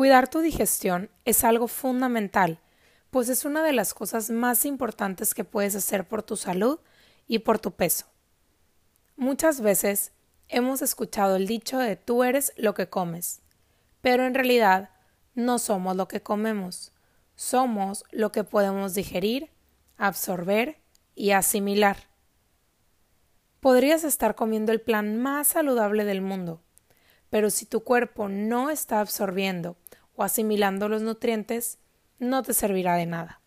Cuidar tu digestión es algo fundamental, pues es una de las cosas más importantes que puedes hacer por tu salud y por tu peso. Muchas veces hemos escuchado el dicho de tú eres lo que comes, pero en realidad no somos lo que comemos, somos lo que podemos digerir, absorber y asimilar. Podrías estar comiendo el plan más saludable del mundo, pero si tu cuerpo no está absorbiendo o asimilando los nutrientes, no te servirá de nada.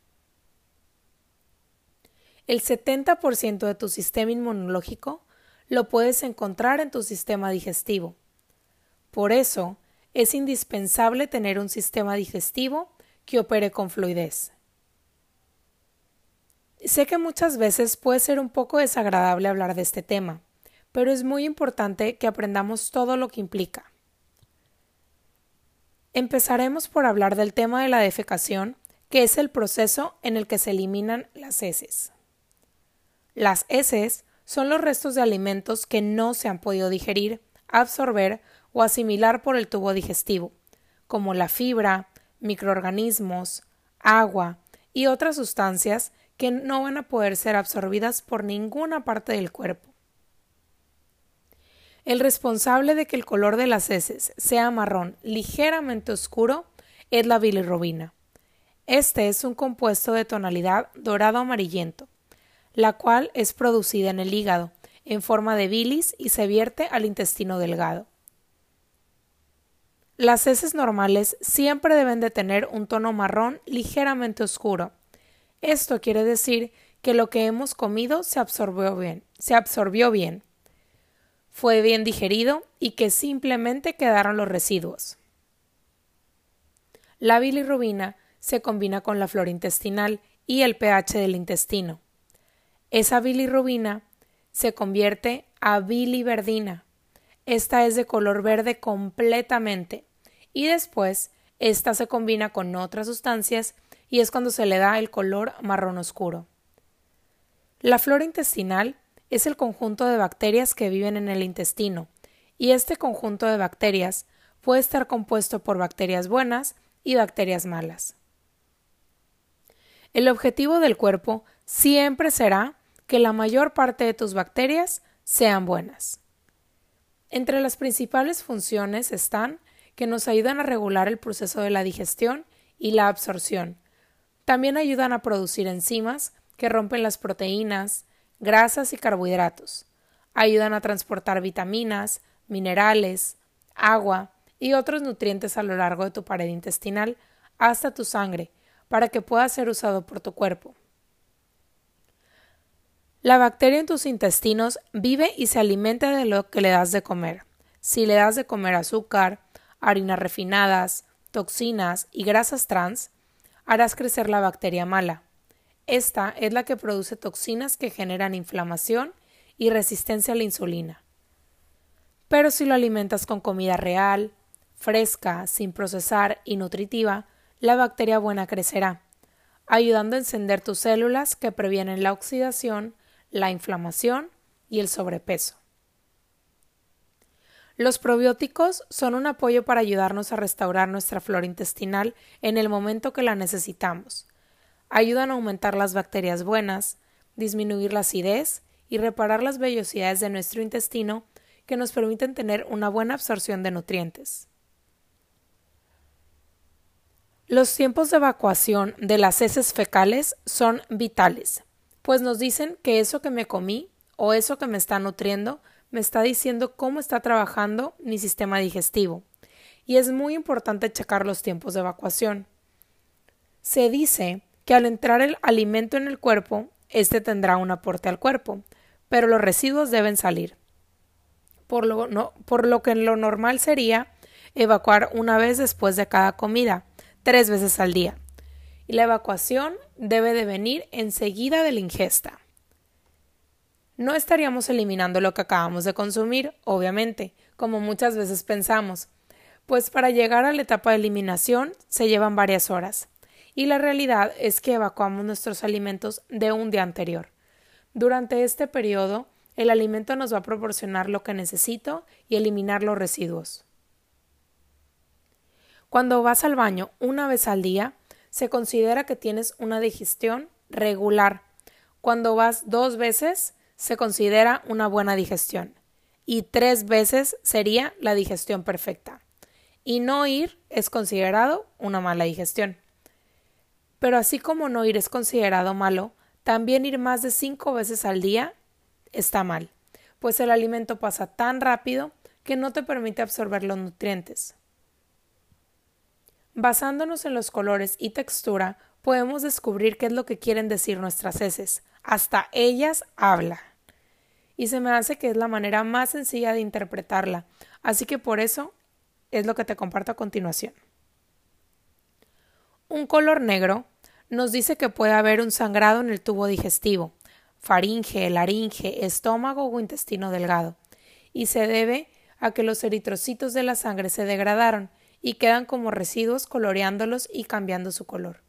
El 70% de tu sistema inmunológico lo puedes encontrar en tu sistema digestivo. Por eso, es indispensable tener un sistema digestivo que opere con fluidez. Sé que muchas veces puede ser un poco desagradable hablar de este tema, pero es muy importante que aprendamos todo lo que implica. Empezaremos por hablar del tema de la defecación, que es el proceso en el que se eliminan las heces. Las heces son los restos de alimentos que no se han podido digerir, absorber o asimilar por el tubo digestivo, como la fibra, microorganismos, agua y otras sustancias que no van a poder ser absorbidas por ninguna parte del cuerpo. El responsable de que el color de las heces sea marrón ligeramente oscuro es la bilirrubina. Este es un compuesto de tonalidad dorado amarillento, la cual es producida en el hígado en forma de bilis y se vierte al intestino delgado. Las heces normales siempre deben de tener un tono marrón ligeramente oscuro. Esto quiere decir que lo que hemos comido se absorbió bien, se absorbió bien, fue bien digerido y que simplemente quedaron los residuos. La bilirrubina se combina con la flora intestinal y el pH del intestino. Esa bilirrubina se convierte a biliverdina. Esta es de color verde completamente y después esta se combina con otras sustancias y es cuando se le da el color marrón oscuro. La flora intestinal es el conjunto de bacterias que viven en el intestino y este conjunto de bacterias puede estar compuesto por bacterias buenas y bacterias malas. El objetivo del cuerpo siempre será que la mayor parte de tus bacterias sean buenas. Entre las principales funciones están que nos ayudan a regular el proceso de la digestión y la absorción. También ayudan a producir enzimas que rompen las proteínas, grasas y carbohidratos. Ayudan a transportar vitaminas, minerales, agua y otros nutrientes a lo largo de tu pared intestinal hasta tu sangre para que pueda ser usado por tu cuerpo. La bacteria en tus intestinos vive y se alimenta de lo que le das de comer. Si le das de comer azúcar, harinas refinadas, toxinas y grasas trans, harás crecer la bacteria mala. Esta es la que produce toxinas que generan inflamación y resistencia a la insulina. Pero si lo alimentas con comida real, fresca, sin procesar y nutritiva, la bacteria buena crecerá, ayudando a encender tus células que previenen la oxidación, la inflamación y el sobrepeso. Los probióticos son un apoyo para ayudarnos a restaurar nuestra flora intestinal en el momento que la necesitamos. Ayudan a aumentar las bacterias buenas, disminuir la acidez y reparar las vellosidades de nuestro intestino que nos permiten tener una buena absorción de nutrientes. Los tiempos de evacuación de las heces fecales son vitales pues nos dicen que eso que me comí o eso que me está nutriendo me está diciendo cómo está trabajando mi sistema digestivo. Y es muy importante checar los tiempos de evacuación. Se dice que al entrar el alimento en el cuerpo, éste tendrá un aporte al cuerpo, pero los residuos deben salir. Por lo, no, por lo que lo normal sería evacuar una vez después de cada comida, tres veces al día y la evacuación debe de venir enseguida de la ingesta. No estaríamos eliminando lo que acabamos de consumir, obviamente, como muchas veces pensamos, pues para llegar a la etapa de eliminación se llevan varias horas, y la realidad es que evacuamos nuestros alimentos de un día anterior. Durante este periodo, el alimento nos va a proporcionar lo que necesito y eliminar los residuos. Cuando vas al baño una vez al día, se considera que tienes una digestión regular. Cuando vas dos veces, se considera una buena digestión. Y tres veces sería la digestión perfecta. Y no ir es considerado una mala digestión. Pero así como no ir es considerado malo, también ir más de cinco veces al día está mal, pues el alimento pasa tan rápido que no te permite absorber los nutrientes. Basándonos en los colores y textura, podemos descubrir qué es lo que quieren decir nuestras heces. Hasta ellas hablan. Y se me hace que es la manera más sencilla de interpretarla, así que por eso es lo que te comparto a continuación. Un color negro nos dice que puede haber un sangrado en el tubo digestivo, faringe, laringe, estómago o intestino delgado, y se debe a que los eritrocitos de la sangre se degradaron y quedan como residuos coloreándolos y cambiando su color.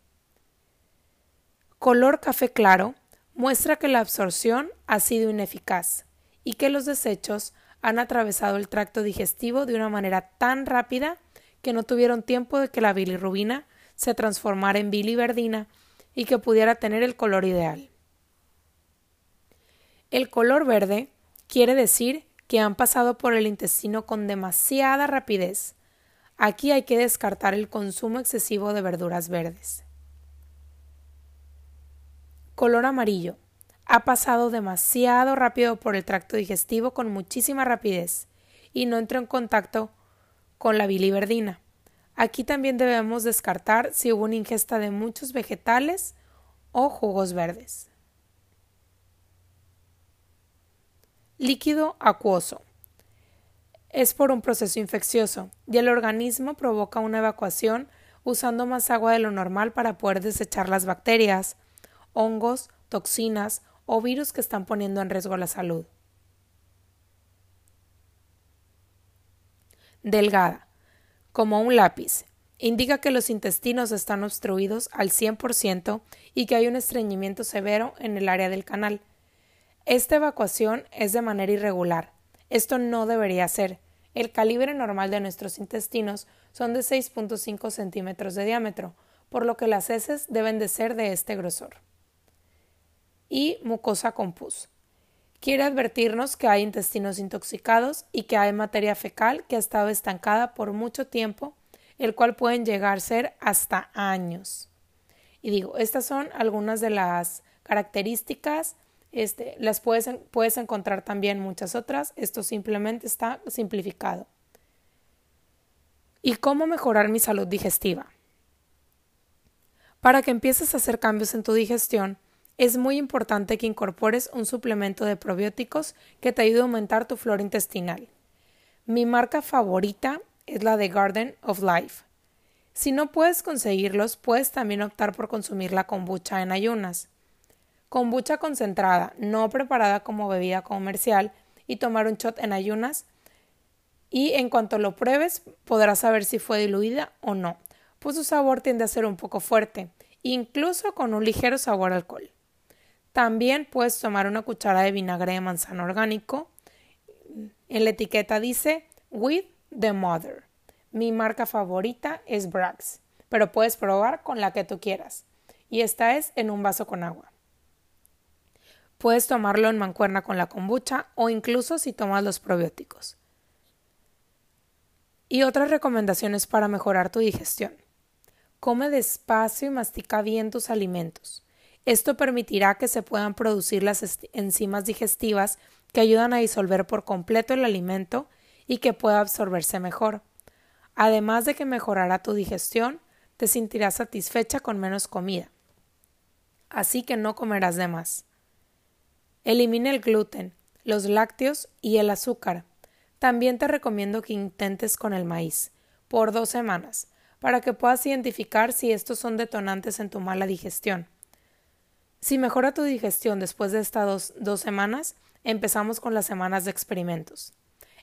Color café claro muestra que la absorción ha sido ineficaz y que los desechos han atravesado el tracto digestivo de una manera tan rápida que no tuvieron tiempo de que la bilirrubina se transformara en biliverdina y que pudiera tener el color ideal. El color verde quiere decir que han pasado por el intestino con demasiada rapidez, Aquí hay que descartar el consumo excesivo de verduras verdes. Color amarillo. Ha pasado demasiado rápido por el tracto digestivo con muchísima rapidez y no entró en contacto con la biliverdina. Aquí también debemos descartar si hubo una ingesta de muchos vegetales o jugos verdes. Líquido acuoso es por un proceso infeccioso y el organismo provoca una evacuación usando más agua de lo normal para poder desechar las bacterias, hongos, toxinas o virus que están poniendo en riesgo la salud. Delgada, como un lápiz, indica que los intestinos están obstruidos al 100% y que hay un estreñimiento severo en el área del canal. Esta evacuación es de manera irregular. Esto no debería ser, el calibre normal de nuestros intestinos son de 6.5 centímetros de diámetro, por lo que las heces deben de ser de este grosor. Y mucosa con pus. Quiere advertirnos que hay intestinos intoxicados y que hay materia fecal que ha estado estancada por mucho tiempo, el cual pueden llegar a ser hasta años. Y digo, estas son algunas de las características este, las puedes, puedes encontrar también muchas otras. Esto simplemente está simplificado. ¿Y cómo mejorar mi salud digestiva? Para que empieces a hacer cambios en tu digestión, es muy importante que incorpores un suplemento de probióticos que te ayude a aumentar tu flora intestinal. Mi marca favorita es la de Garden of Life. Si no puedes conseguirlos, puedes también optar por consumir la kombucha en ayunas kombucha concentrada, no preparada como bebida comercial, y tomar un shot en ayunas. Y en cuanto lo pruebes, podrás saber si fue diluida o no, pues su sabor tiende a ser un poco fuerte, incluso con un ligero sabor alcohol. También puedes tomar una cuchara de vinagre de manzana orgánico. En la etiqueta dice With the Mother. Mi marca favorita es Brax, pero puedes probar con la que tú quieras. Y esta es en un vaso con agua. Puedes tomarlo en mancuerna con la kombucha o incluso si tomas los probióticos. Y otras recomendaciones para mejorar tu digestión. Come despacio y mastica bien tus alimentos. Esto permitirá que se puedan producir las enzimas digestivas que ayudan a disolver por completo el alimento y que pueda absorberse mejor. Además de que mejorará tu digestión, te sentirás satisfecha con menos comida. Así que no comerás de más. Elimina el gluten, los lácteos y el azúcar. También te recomiendo que intentes con el maíz por dos semanas para que puedas identificar si estos son detonantes en tu mala digestión. Si mejora tu digestión después de estas dos, semanas, empezamos con las semanas de experimentos.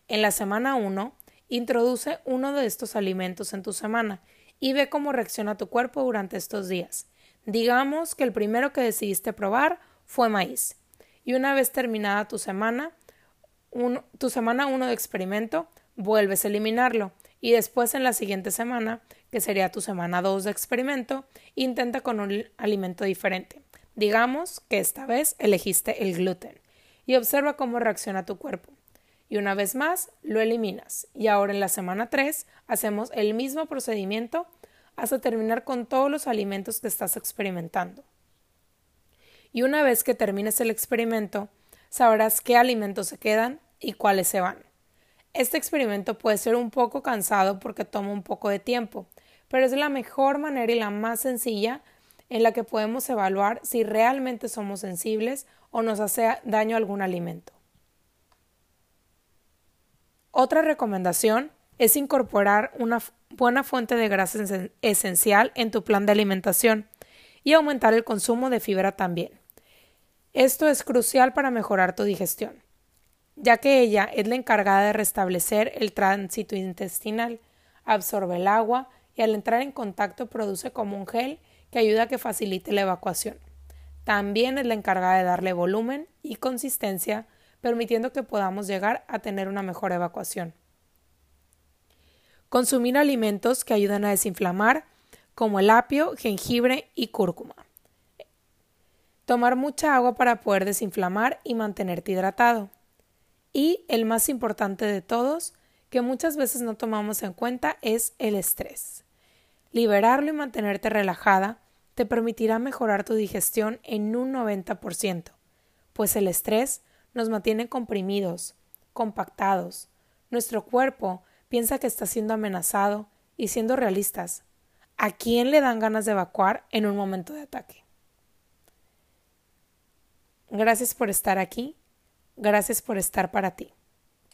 En la semana 1, introduce uno de estos alimentos en tu semana y ve cómo reacciona tu cuerpo durante estos días. Digamos que el primero que decidiste probar fue maíz y una vez terminada tu semana, tu semana 1 de experimento, vuelves a eliminarlo Y después en la siguiente semana, que sería tu semana 2 de experimento, intenta con un alimento diferente. Digamos que esta vez elegiste el gluten y observa cómo reacciona tu cuerpo. Y una vez más, lo eliminas. Y ahora en la semana 3 hacemos el mismo procedimiento hasta terminar con todos los alimentos que estás experimentando. Y una vez que termines el experimento, sabrás qué alimentos se quedan y cuáles se van. Este experimento puede ser un poco cansado porque toma un poco de tiempo, pero es la mejor manera y la más sencilla en la que podemos evaluar si realmente somos sensibles o nos hace daño algún alimento. Otra recomendación es incorporar una buena fuente de grasa esencial en tu plan de alimentación y aumentar el consumo de fibra también. Esto es crucial para mejorar tu digestión, ya que ella es la encargada de restablecer el tránsito intestinal, absorbe el agua y al entrar en contacto produce como un gel que ayuda a que facilite la evacuación. También es la encargada de darle volumen y consistencia, permitiendo que podamos llegar a tener una mejor evacuación. Consumir alimentos que ayudan a desinflamar, como el apio, jengibre y cúrcuma. Tomar mucha agua para poder desinflamar y mantenerte hidratado. Y el más importante de todos, que muchas veces no tomamos en cuenta, es el estrés. Liberarlo y mantenerte relajada te permitirá mejorar tu digestión en un 90%, pues el estrés nos mantiene comprimidos, compactados. Nuestro cuerpo piensa que está siendo amenazado y siendo realistas. ¿A quién le dan ganas de evacuar en un momento de ataque? Gracias por estar aquí. Gracias por estar para ti.